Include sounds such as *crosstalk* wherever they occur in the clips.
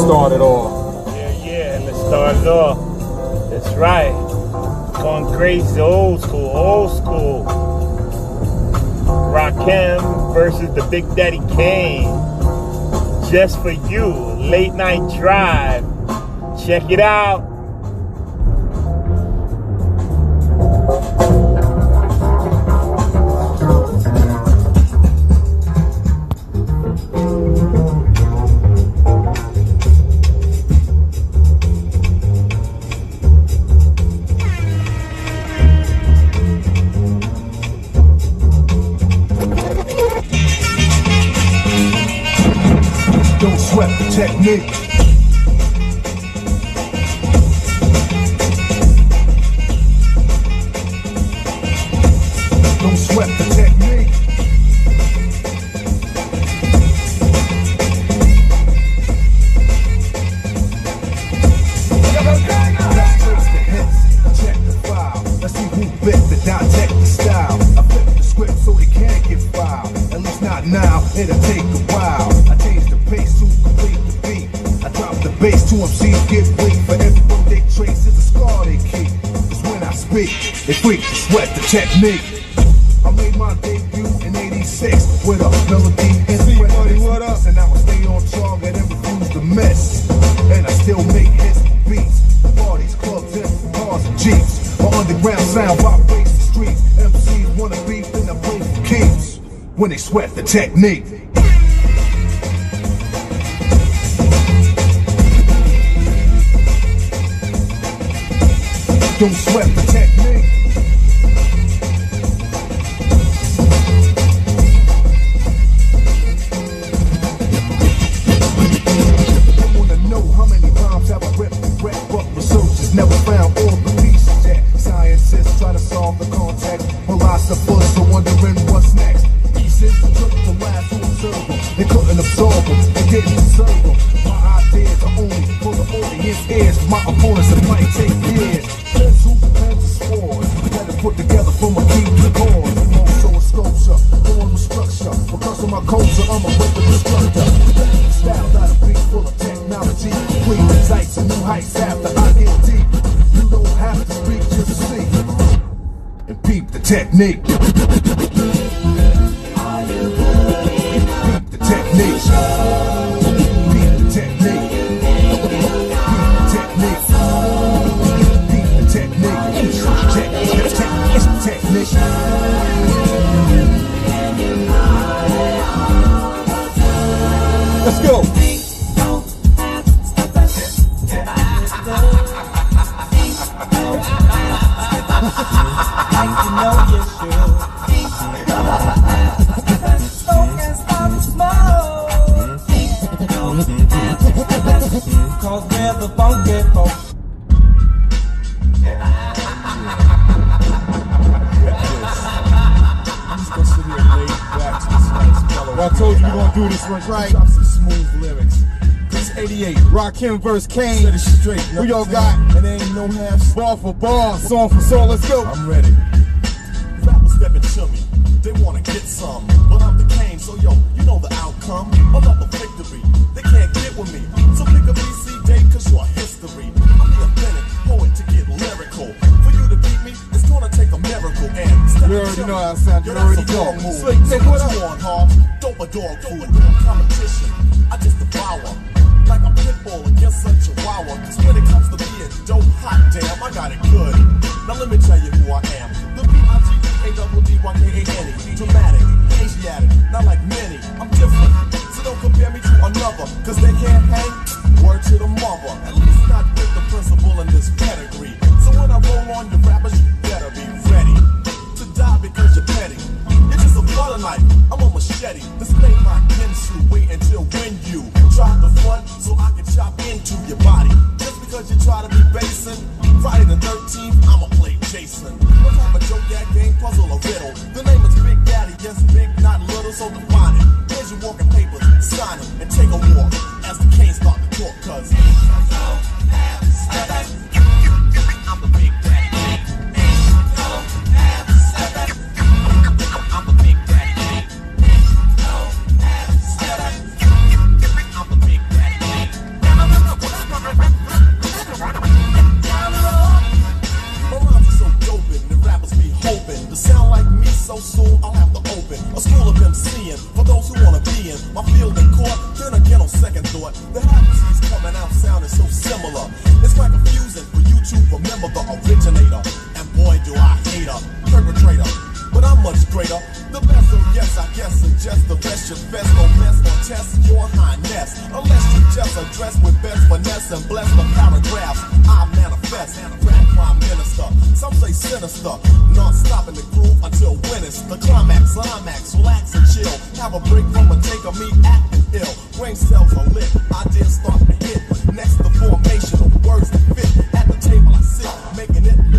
start it off. Yeah, yeah, let's start it off. That's right. Going crazy, old school, old school. Rakim versus the Big Daddy Kane. Just for you, late night drive. Check it out. The speak, to sweat the technique. I made my debut in 86 with a melody in buddy, what up? And now I stay on target and refuse to miss. And I still make hits for beats. Parties, clubs, and cars and jeeps. My underground sound vibrates the streets. MCs wanna beef and I play for keeps. When they sweat the technique. Don't sweat the the Versus Kane. It. Who y'all got? And there ain't no half. Bar for ball, song for song. Let's go. I'm ready. Rappers stepping to me, they wanna get some. But I'm the Kane, so yo, you know the outcome. I'm up Another victory, they can't get with me. So pick a BC date, cause you're history. I'm the authentic poet to get lyrical. For you to beat me, it's gonna take a miracle. And step You already know how I sound, you already a know. move. Slick, take what you up? Dope a dog food. I got it good. Now let me tell you who I am. The B-I-G-A-double-D-Y-K-A-N-E. Dramatic, Asiatic, not like many. I'm different. So don't compare me to another. Cause they can't hang. Word to the mother. At least not with the principal in this pedigree. So when I roll on your rappers, you better be ready to die because you're petty. You're just a butter knife. I'm a machete. Display my Ginsu. Wait until when you try the front so I can chop into your body. Because you try to be basing. Friday the 13th, I'ma play Jason. No type of joke, that game, puzzle, or riddle. The name is Big Daddy, yes, big, not little, so define it. Here's your walking papers, sign them, and take a walk as the canes start to talk, cuz. I'm the Big Just just arrest your best, no mess or test your highness. Unless you just address with best finesse and bless the paragraphs. I manifest, and rap prime minister. Some say sinister, non stopping the groove until winners. The climax, climax, relax and chill. Have a break from a take of me acting ill. Brain cells are lit, ideas start to hit. Next, the formational words that fit. At the table, I sit, making it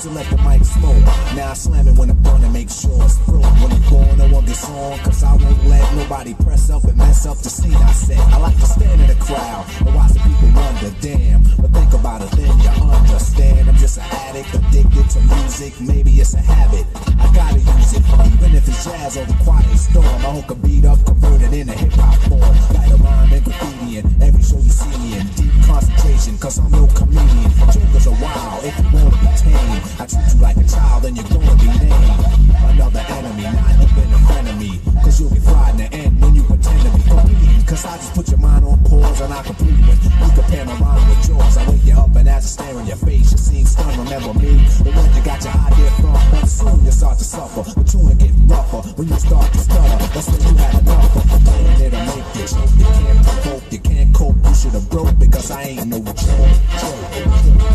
to let the mic smoke. Now I slam it when I burn and make sure it's through. When it's gets on. Cause I won't let nobody press up and mess up the scene I set. I like to stand in the crowd and watch the people wonder, damn. But think about it, then you understand. I'm just an addict, addicted to music. Maybe it's a habit. I gotta use it. Even if it's jazz or the quiet storm. I hook a beat up, convert it into hip hop form. Write a rhyme and graffiti in every show you see me in. Deep concentration, cause I'm no comedian. Jokers are wild if you wanna be tame. I treat you like a child and you're gonna be named. Another enemy, not even a friend me. Cause you'll be fried in the end when you pretend to be comedian. Cause I just put your mind on pause and I complete when you compare my mind with yours. I wake you up and as I stare in your face, you seem stunned. Remember me, the one you got your idea from. But soon you start to suffer, but you will get rougher when you start to stutter. That's when you had enough of playing it or make it. choke. You can't provoke, you can't cope. You should have broke because I ain't no joke. I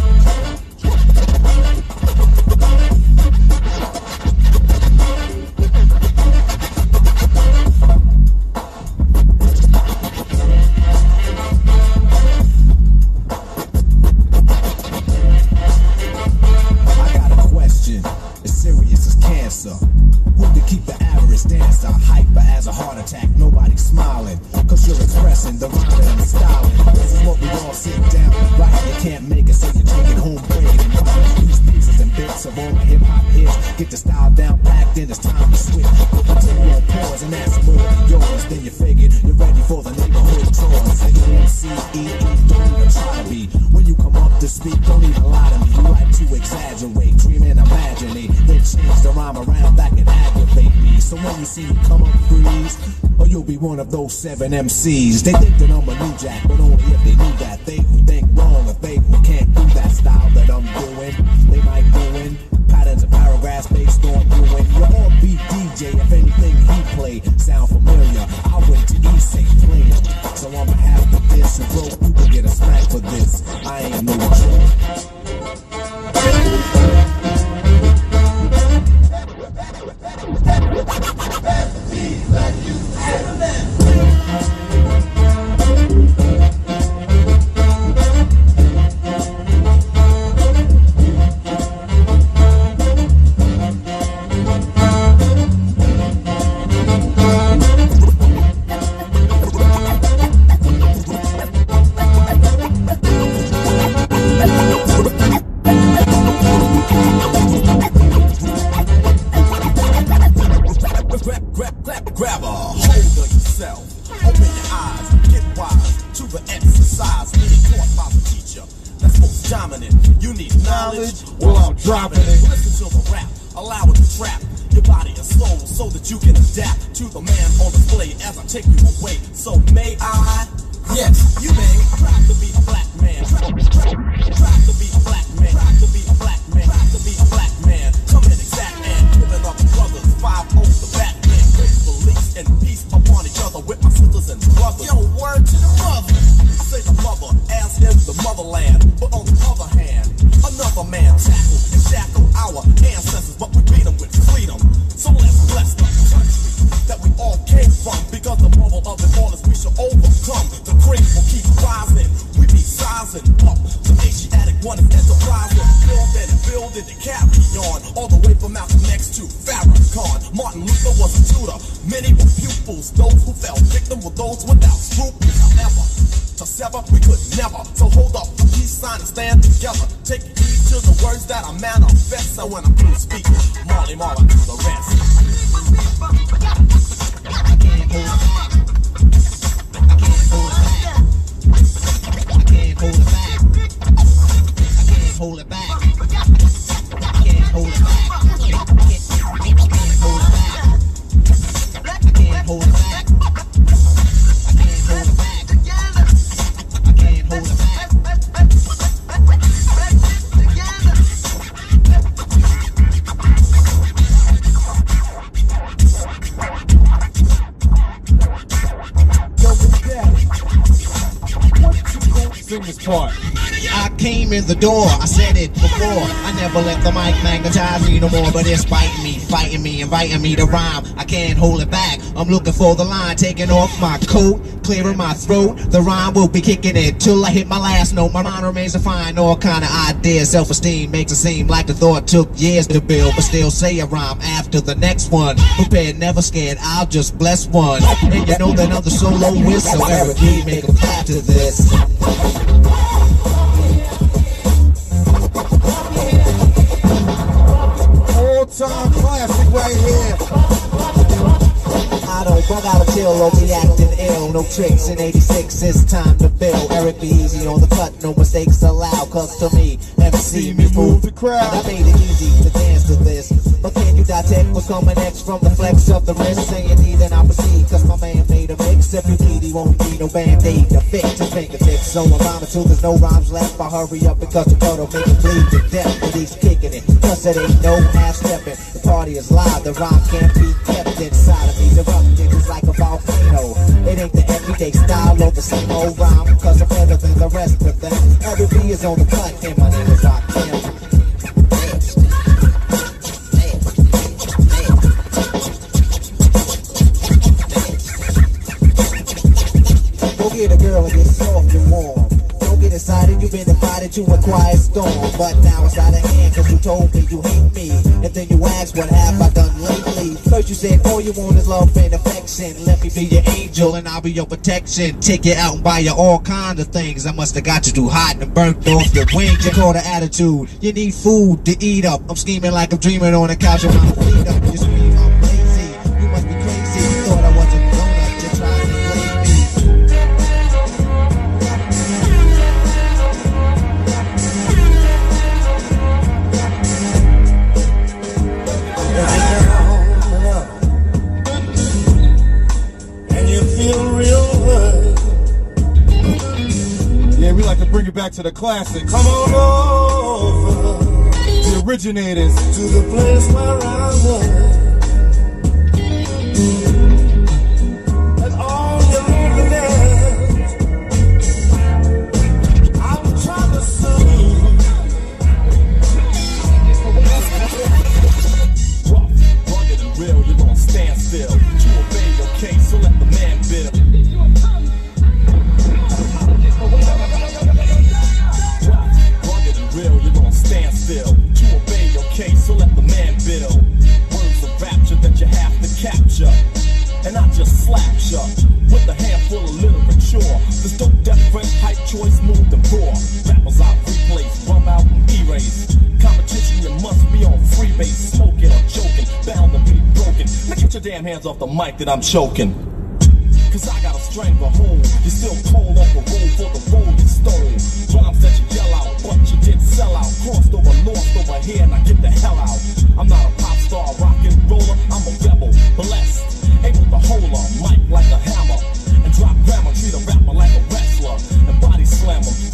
for this. I ain't no but it's biting me, fighting me, inviting me to rhyme. I can't hold it back. I'm looking for the line, taking off my coat, clearing my throat. The rhyme will be kicking it till I hit my last note. My mind remains a fine, all kind of ideas. Self-esteem makes it seem like the thought took years to build, but still say a rhyme after the next one. Prepared, never scared, I'll just bless one. And you know that the solo whistle, Eric make a clap to this. All-time classic right here. I don't bug out a chill or be acting ill. No tricks in 86, it's time to build. Eric B. easy on the cut, no mistakes allowed. Cause to me, MC me move the crowd. I made it easy to dance to this. But can you detect what's coming next from the flex of the wrist? Saying need, then I proceed. Cause my man made a mix. If you need, he won't need no band aid to fix his fingertips. So I'm rhyming till there's no rhymes left. I hurry up because the photo make it bleed to death. But he's kicking it. Cause it ain't no ass stepping. The party is live, the rhyme can't be kept inside of me. The erupted is like a volcano. It ain't the everyday style or the same old rhyme. Cause I'm better than the rest of them. Eric B. is on the cut, and my name is Rakim. Get a girl and get soft and warm. Don't get excited, you've been invited to a quiet storm. But now it's out of hand, cause you told me you hate me. And then you asked, what have I done lately? First you said, all you want is love and affection. Let me be your angel and I'll be your protection. Take you out and buy you all kinds of things. I must have got you too hot and burnt off your wings. You caught an attitude. You need food to eat up. I'm scheming like I'm dreaming on the couch feet up. Back to the classics. Come on over The originators. to the place where I was. Handful of literature. This dope death French hype choice moved and raw. Rappers I replace, rum out and erase. Competition, you must be on freebase, smoking or choking, bound to be broken. Now get your damn hands off the mic that I'm choking. Cause I got a stranglehold. You're still cold off the road for the road you stole. Rhymes that you yell out, but you did sell out. Crossed over, lost over here, now get the hell out. I'm not a pop star, rock and roller. I'm a rebel, blessed, able to hold a mic like a hammer. slammer.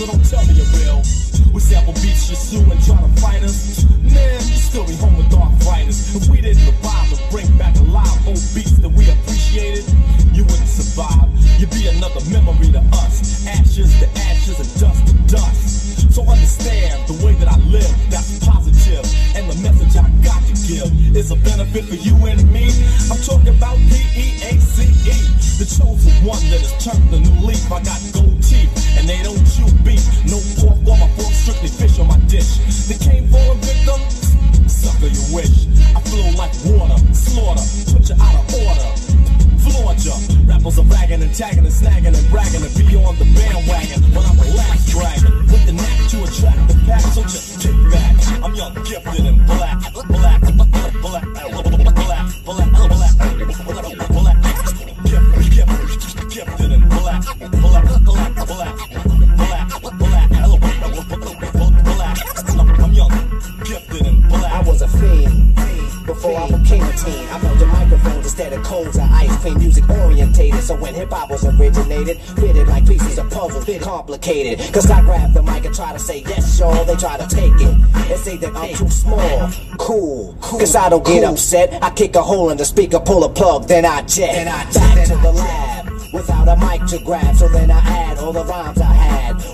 So don't tell me you're real. We sample beats you sue and try to fight us. Man, still be home with arthritis. If we didn't revive and bring back alive old beats that we appreciated, you wouldn't survive. You'd be another memory to us. Ashes to ashes and dust to dust. So understand the way that I live, that's positive. And the message I got to give is a benefit for you and me. I'm talking about P-E-A-C-E. The chosen one that has turned the new leaf. I got gold teeth and they don't chew beef. No pork on my fork, strictly fish on my dish. The Kane fallen victim, sucker you wish. I flow like water, slaughter, put you out of order. Floored ya. Rappers are ragging and tagging and snagging and bragging and be on the bandwagon. But I'm the last dragon with the knack to attract the pack. So just kick back. I'm young, gifted, and black, black, originated, fitted like pieces of puzzle, bit complicated. Cause I grab the mic and try to say yes, y'all. They try to take it and say that I'm too small. Cool, cause I don't get upset. I kick a hole in the speaker, pull a plug, then I jet. Then I back to the lab without a mic to grab. So then I add all the rhymes I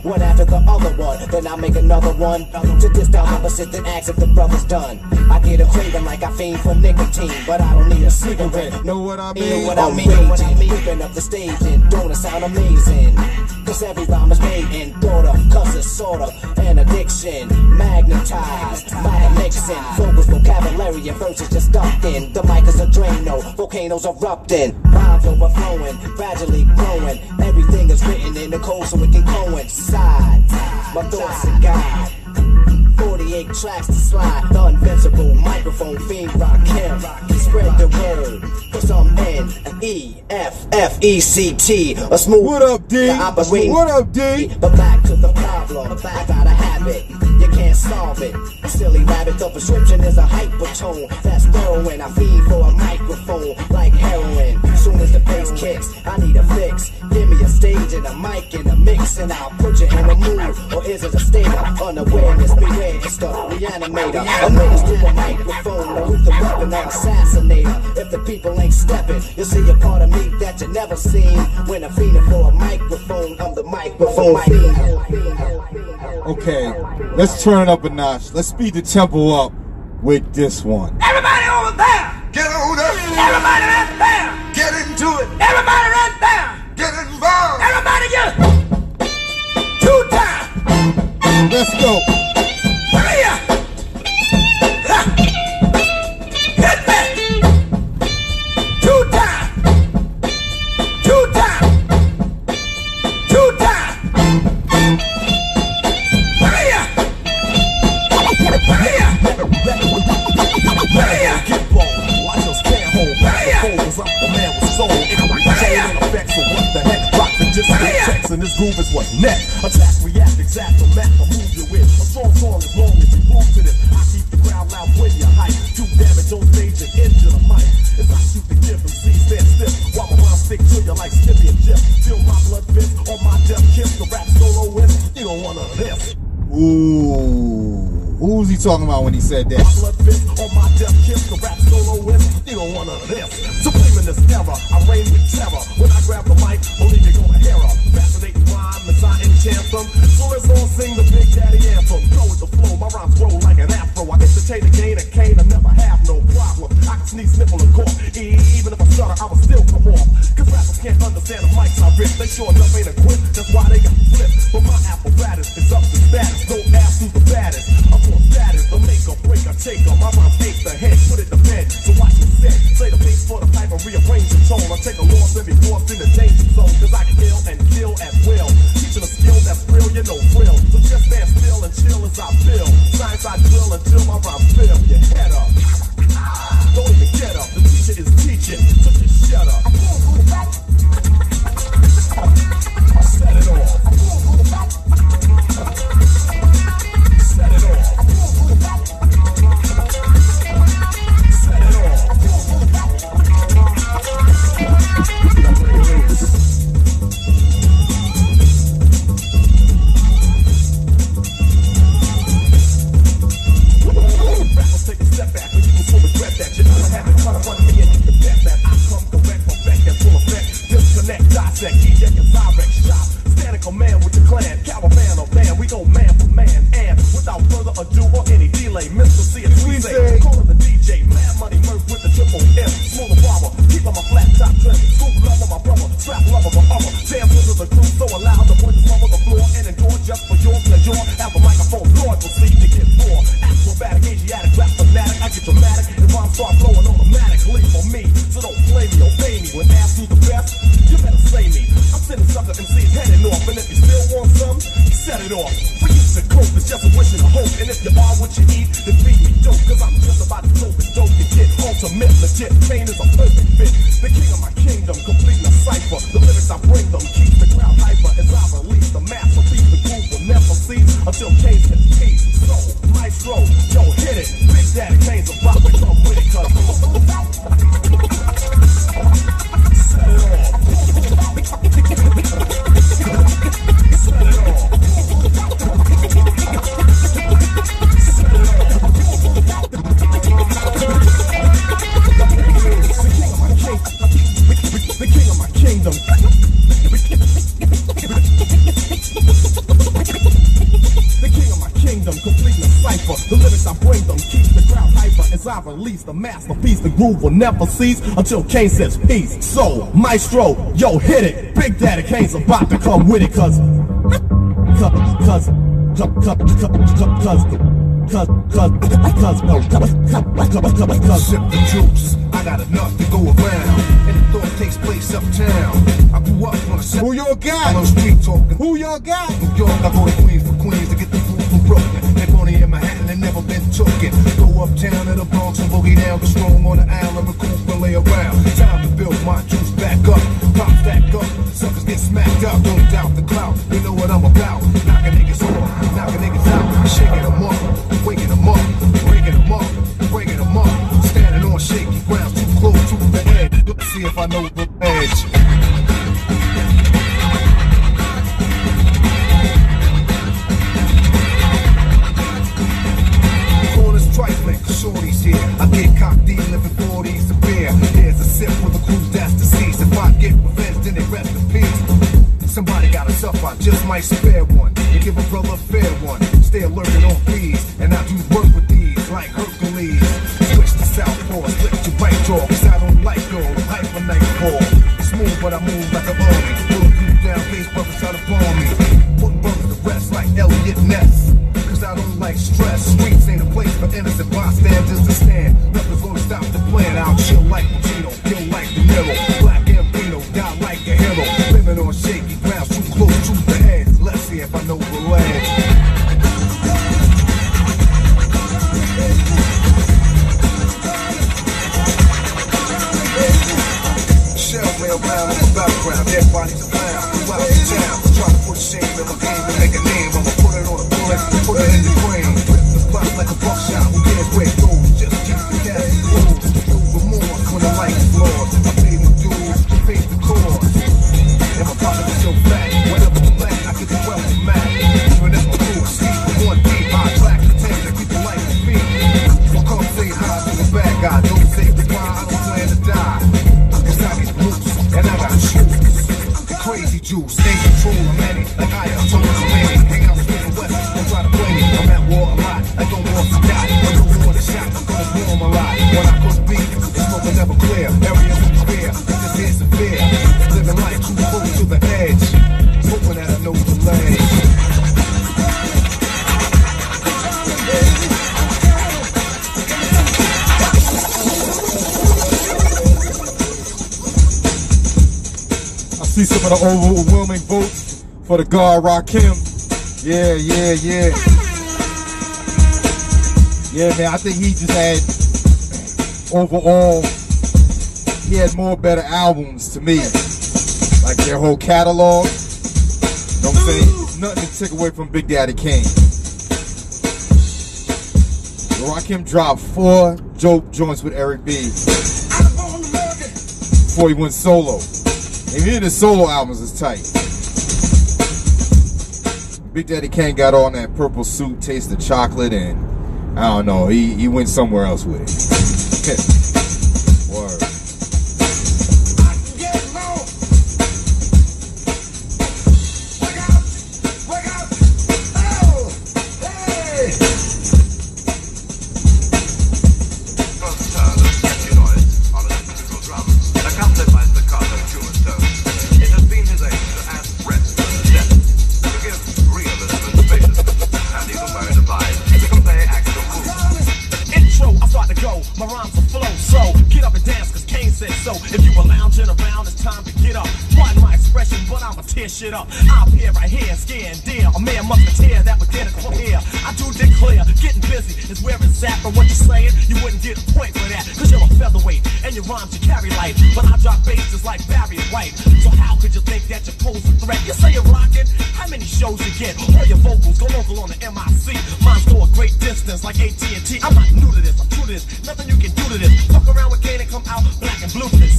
one after the other one. Then I make another one to diss the opposite, then ask if the brother's done. I get a craving like I fiend for nicotine, but I don't need a cigarette. Know what I mean? know what I oh, mean? Aging, whipping up the stage and don't it sound amazing? Cause every rhyme is made and thought of, cause it's sort of an addiction. Magnetized, my mixing, vocals, vocabulary, and verses just stuck in. The mic is a Drano, volcanoes erupting, overflowing, gradually growing. Everything is written in the code so it can coincide. My thoughts are God. 48 tracks to slide, the invincible microphone fiend Rakim. Spread the word, cause I'm N E F F E C T. A smooth What up, D? What up, D? But back to the problem, I got a habit. You can't solve it. Silly rabbit, the prescription is a hypertone. That's heroin. I feed for a microphone like heroin. Soon as the bass kicks, I need a fix. Give me a stage and a mic and a mix, and I'll put you in a mood. Or is it a state of unawareness? Beware, it's the reanimator. A menace to a microphone, a weapon, or assassinator. If the people ain't stepping, you'll see a part of me that you never seen. When I'm fiending for a microphone, I'm the microphone oh, fiend. Okay, let's turn it up a notch. Let's speed the tempo up with this one. Everybody over there! Get on up, Everybody right there! get into it, Everybody right there! get involved. Everybody get two times! Let's go. Said that? Take the head, put it to bed. So groove will never cease until Kane says peace. So, Maestro, yo, hit it. Big Daddy Kane's about to come with it, cause. Cause, cause, cause, cause, cause, cause. Cause, cause, no, cause, cause, cause, cause, cause, Sip the juice, I got enough to go around. And the thought takes place uptown. I grew up on a set. Who y'all on street talking. Who y'all got? New York, I go to Queens for Queens to get the food from Brooklyn. They only in Manhattan and never been tooken. Uptown to the Bronx and boogie down, get strong on the island, recoup and lay around. Time to build my juice back up, pop stack up. Suckers get smacked up, don't doubt the clout. The background, dead bodies around throughout town. Try to put shame in my game and make a for the guard Rakim. Yeah, yeah, yeah. Yeah, man, I think he just had overall he had more better albums to me. Like their whole catalog. Know what Nothing to take away from Big Daddy Kane. Rakim dropped four dope joints with Eric B. Before he went solo. And even his solo albums is tight. Big Daddy Kane got on that purple suit, tasted chocolate, and I don't know, he, he went somewhere else with it. *laughs*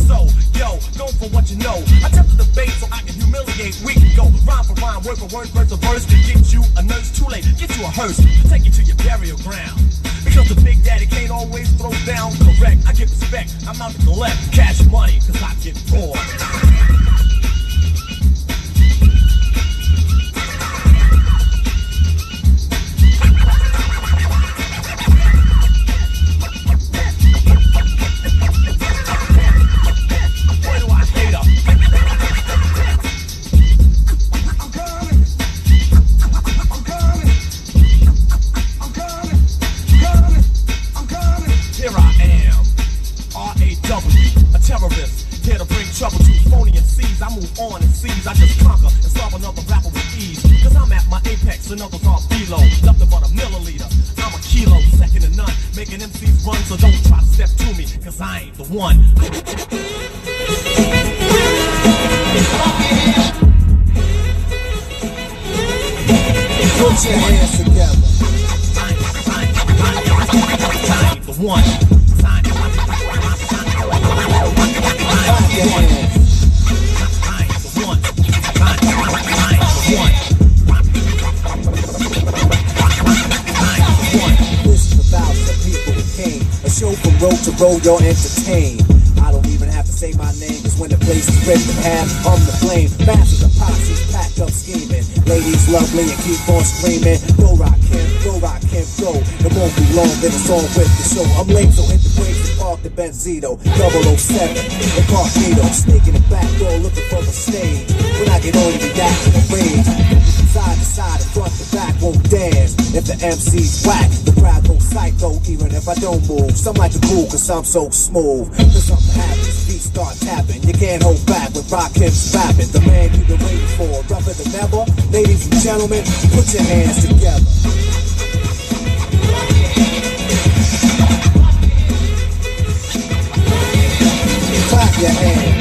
So, yo, go for what you know. I test the debate so I can humiliate. We can go rhyme for rhyme, word for word, verse for verse. Get you a nurse, too late. Get you a hearse, take you to your burial ground. Because the big daddy can't always throw down. Correct, I get respect. I'm out to collect cash money, cause I get bored. Road to road, you're entertained. I don't even have to say my name, cause when the place is ripped in half, I'm the flame. Masses of posses packed up scheming. Ladies lovely and keep on screaming. Go rock him, go Rakim, go. It won't be long, then it's all with the show. I'm late, so hit the brakes and park the Benzito. 007, incognito. Sneaking the back door looking for the stage. When I get on, you back in the rage. Side to side and front to back won't dance. If the MC's whack, the crowd goes psycho even if I don't move. Some like to cool cause I'm so smooth. Then something happens, beats start tapping. You can't hold back when Rakim's rapping. The man you've been waiting for, rougher than ever. Ladies and gentlemen, put your hands together. Your hands.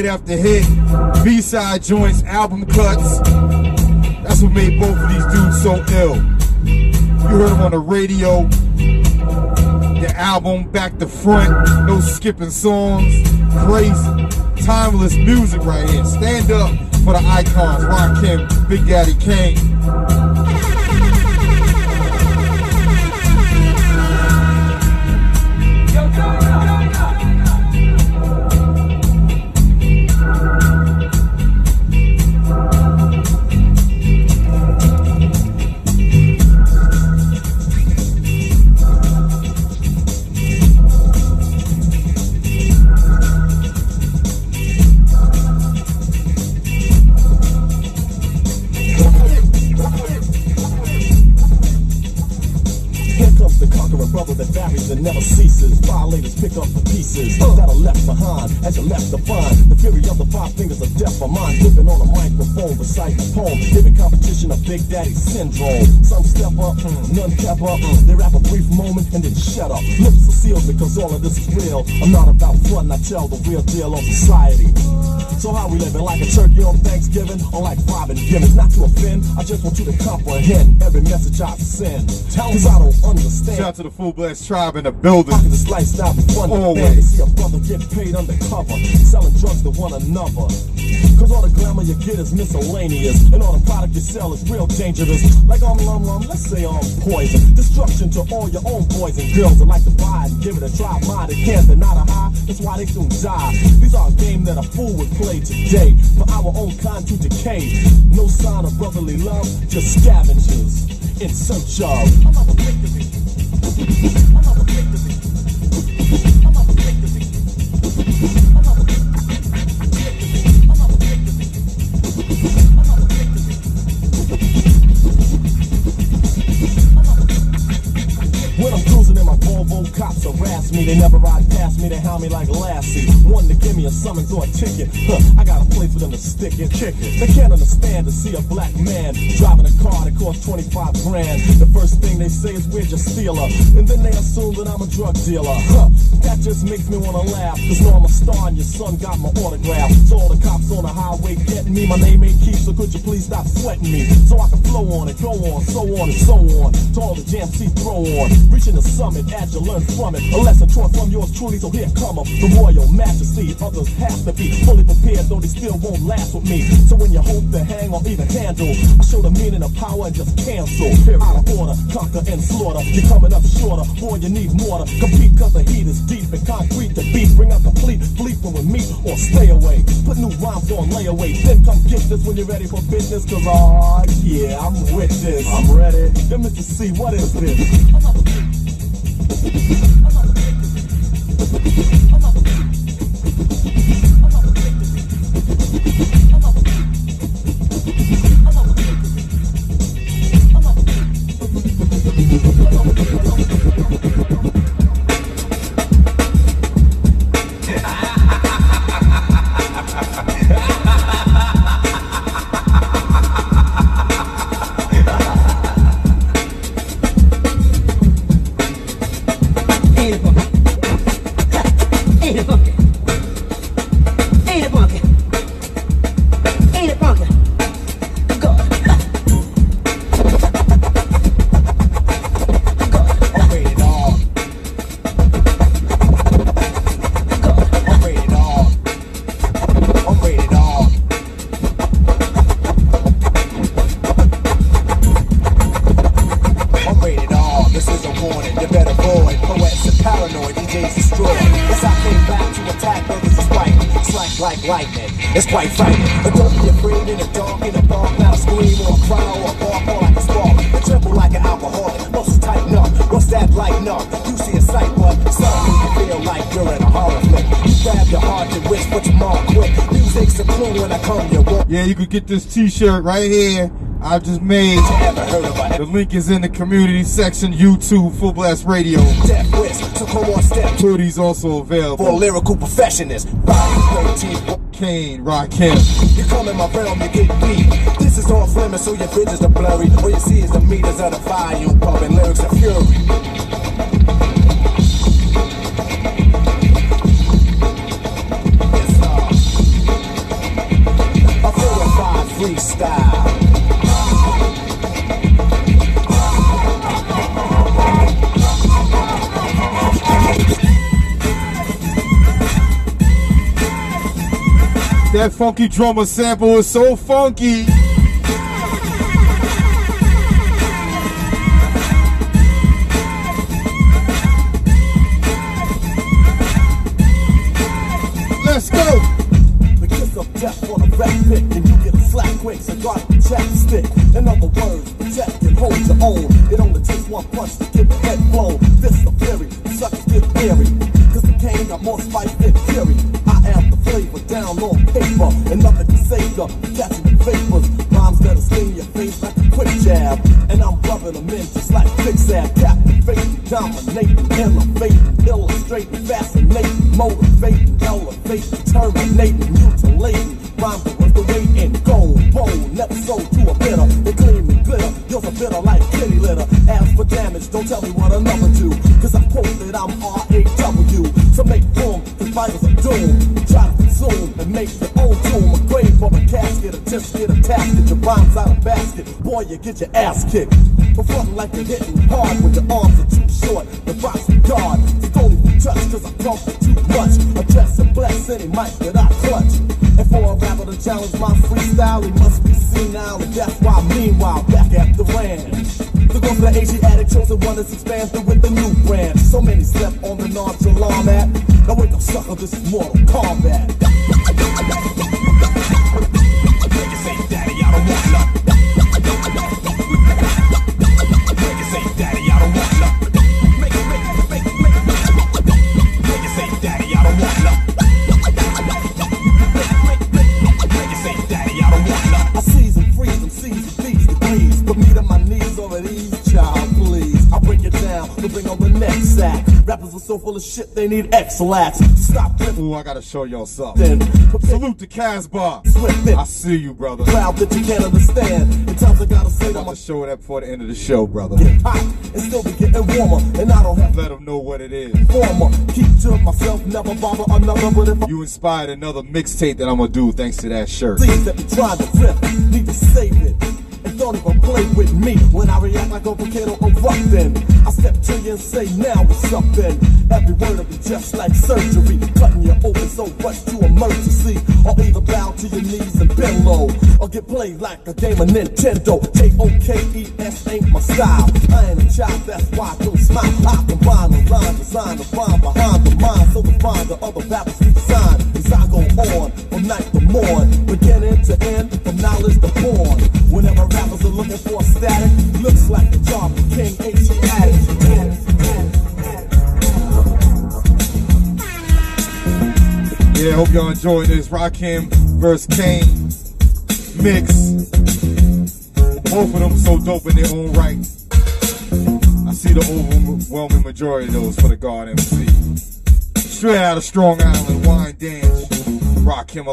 Hit after hit, B-side joints, album cuts. That's what made both of these dudes so ill. You heard them on the radio, the album back to front, no skipping songs, crazy, timeless music right here. Stand up for the icons, Rakim, Big Daddy Kane. Big Daddy syndrome. Some step up, mm, none kept up. Mm. They rap a brief moment and then shut up. Lips are sealed because all of this is real. I'm not about fun, I tell the real deal on society. So how we living? Like a turkey on Thanksgiving or like Robin Givens? Not to offend, I just want you to comprehend every message I send. Cause I don't understand. Shout out to the Full Blast Tribe in the building. Can this lifestyle be fun? Always. To see a brother get paid undercover, selling drugs to one another. Cause all the glamour you get is miscellaneous, and all the product you sell is real dangerous. Like um, um, um let's say um, poison. Destruction to all your own boys and girls that like to buy and give it a try. Mind it can't a high, that's why they soon die. These are a game that a fool would play today for our own kind to decay. No sign of brotherly love, just scavengers in search of. Me. They never ride past me, they hound me like Lassie. One to give me a summons or a ticket. Huh, I got a place for them to stick it. Kick it. They can't understand to see a black man driving a car that costs 25 grand. The first thing they say is, we're just steal her? And then they assume that I'm a drug dealer. Huh, that just makes me wanna laugh. Cause now I'm a star and your son got my autograph. So all the cops on the highway getting me. My name ain't Keith, so could you please stop sweating me? So I can flow on it, go on, so on and so on. To all the jams he throw on. Reaching the summit as you learn from it. A lesson taught from yours truly, so here come up. The royal majesty. Others have to be fully prepared, though they still won't last with me. So when you hope to hang or even handle, oh, I show the meaning of power and just cancel. Out of order, conquer and slaughter. You're coming up shorter, boy, you need more to compete, cause the heat is deep and concrete to beat. Bring out complete fleet when we meet or stay away. Put new rhymes on layaway, then come get this when you're ready for business. Cause, oh, yeah, I'm with this. I'm ready. Then, Mr. Cee, what is this? Come on. Come on. It's like like lightning. It's quite frightening. But don't be afraid in the dark, in the dark. Not a scream or a cry or a bark or like a spark. And tremble like an alcoholic. Muscles tighten up. What's that lighten up? You see a sight, but some people feel like you're in a horror flick. You grab your heart and wish for tomorrow quick. Music's a clue when I come your way. Yeah, you could get this t-shirt right here. I just made. Ever heard of a The link is in the community section, YouTube, Full Blast Radio. death wish? So come on, step Hoodies also for available. lyrical perfectionist. Body 13. Kane, Rakim. You come in my realm, you get beat. This is off limits, so your visions are blurry. All you see is the meters of the volume pumping lyrics of fury. Yes, sir. A verified freestyle. That funky drummer sample is so funky. Let's go. The kiss of death on a red pick, and you get a slap quick, so got a chapstick. In other words, protect and hold your own. It only takes one punch to get the head blown. This the fury, suckers get weary. Cause the Kane got more spice than fury. Am the flavor down on paper, and nothing can save ya. Catching the vapors, rhymes that'll sting your face like a quick jab. And I'm rubbing them in just like quicksand. Captivating, dominating, elevating, illustrating, fascinating, motivating, elevating, terminating, mutilating. Rhymes that was the weight in gold, bold, never sold to a bitter. They gleam and glitter, yours are bitter like kitty litter. As for damage, don't tell me what another do. Cause I quote that I'm R-A-W. So make room, fighters are doomed. Try to consume and make your own tomb. A grave or a casket, a test, get a tasket. Your rhymes out of basket, boy, you get your ass kicked. For like you're hitting hard when your arms are too short. The box God, so don't even touch, cause I come for too much. Address and bless any mic that I clutch. And for a rapper to challenge my freestyle, he must be senile, and that's why, meanwhile, back at the ranch. The for the Asiatic chosen one that's expanded with the new brand. So many slept on the nonchalant mat. Now wake up, sucker, this is Mortal Kombat. Niggas Daddy, I don't want none. Daddy, I don't want. Make it, make it, make it, make it. Daddy, I don't want. Sack. Are so full of shit, they need Ex-Lax. Stop living, Ooh, I gotta show y'all something. Salute to Casbah. I see you, brother. crowd that you can't understand. In times I gotta say that I'm gonna show that before the end of the show, brother. get hot and still be getting warmer. And I don't have Let them know what it is. former. Keep to myself, never bother another. But if You inspired another mixtape that I'm gonna do thanks to that shirt. see that be trying to rip, need to save it. Don't even play with me when I react like a volcano erupting. I step to you and say, now what's up then? Every word will be just like surgery. Cutting you open so rush to emergency. Or either bow to your knees and bend low. Or get played like a game of Nintendo. J-O-K-E-S ain't my style. I ain't a child, that's why I don't smile. I combine the rhyme, design the rhyme behind the mind. So define the other rappers we sign. As I go on, from night to morn. Beginning to end, from knowledge to born. Whenever rappers are looking for static. Looks like the job King H Yeah, hope y'all enjoying this Rakim verse Kane mix. Both of them so dope in their own right. I see the overwhelming majority of those for the God MC. Straight out of Strong Island, Wyandanch, rock him.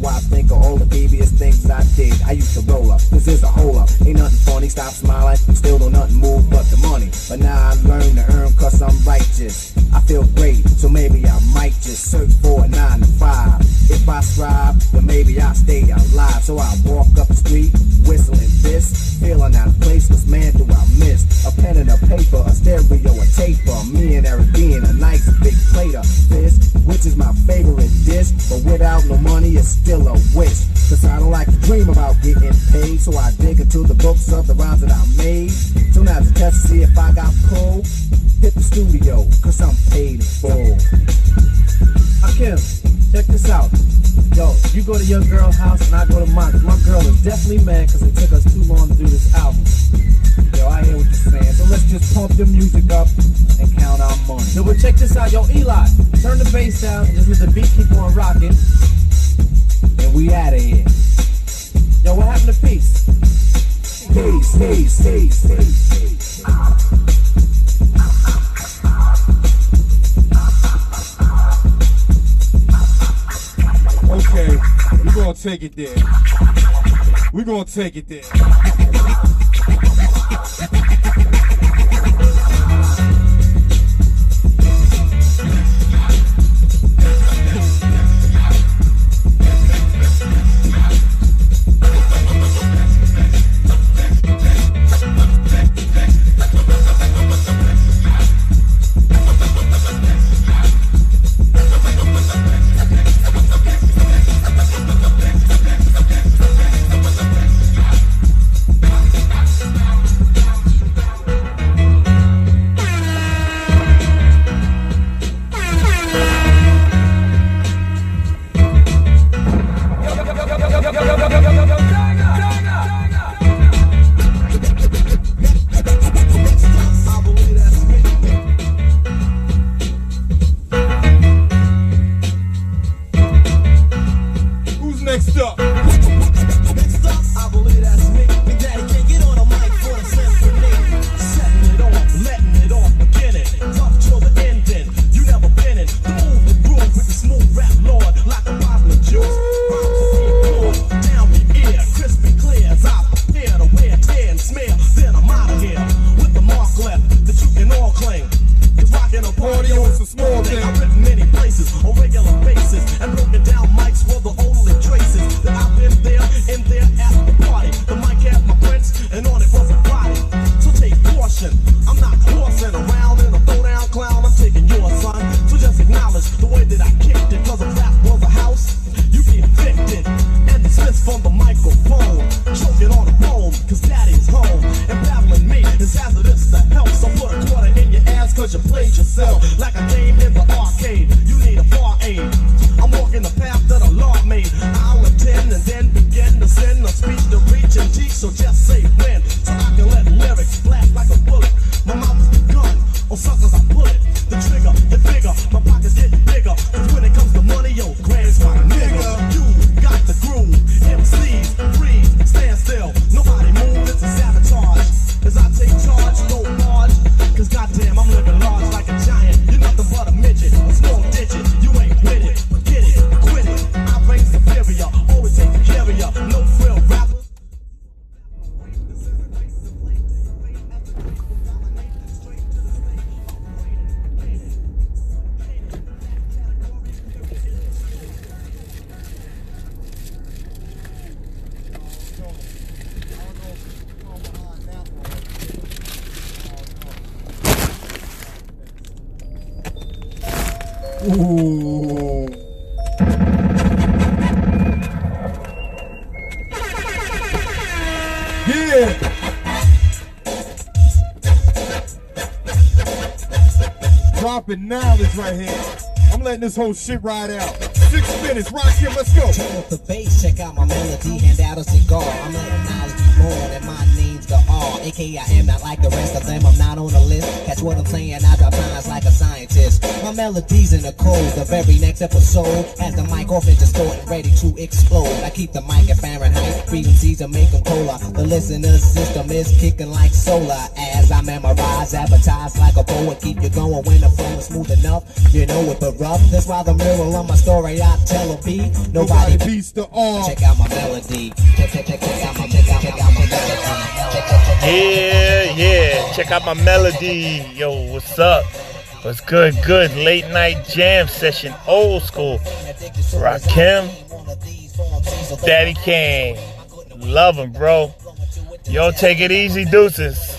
Why I think of all the devious things I did. I used to roll up, this is a hole up. Ain't nothing funny, stop smiling. Still don't nothing move but the money. But now I learn to earn cause I'm righteous. I feel great, so maybe I might just search for a nine to five. If I strive, then maybe I stay alive. So I walk go to your girl's house and I go to mine. My girl is definitely mad because it took us too long to do this album. Yo, I hear what you're saying. So let's just pump the music up and count our money. we'll check this out. Yo, Eli, turn the bass down and just let the beat keep on rocking. And we out of here. Yo, what happened to peace? Peace, peace, peace, peace. take it there. We're gonna take it there. Ooh. Yeah. Dropping knowledge right here. I'm letting this whole shit ride out. Six minutes, rock here, let's go. Turn up the bass, check out my melody, hand out a cigar. I'm letting knowledge be more than my AKA I am not like the rest of them, I'm not on the list. Catch what I'm saying, I drop lines like a scientist. My melodies in the code, the very next episode. Has the mic off and distorted, ready to explode. I keep the mic at Fahrenheit, frequencies to make them colder. The listener system is kicking like solar. As I memorize, advertise like a poet. Keep you going when the flow is smooth enough. You know it, but rough. That's why the mirror on my story I tell a beat. Nobody Nobody beats the R. Check out my melody. Check, check, check, check out my, check out, check out my Yeah, yeah. Check out my melody. Yo, what's up? What's good? Good. Late night jam session. Old school. Rakim. Daddy Kane. Love him, bro. Yo, take it easy, deuces.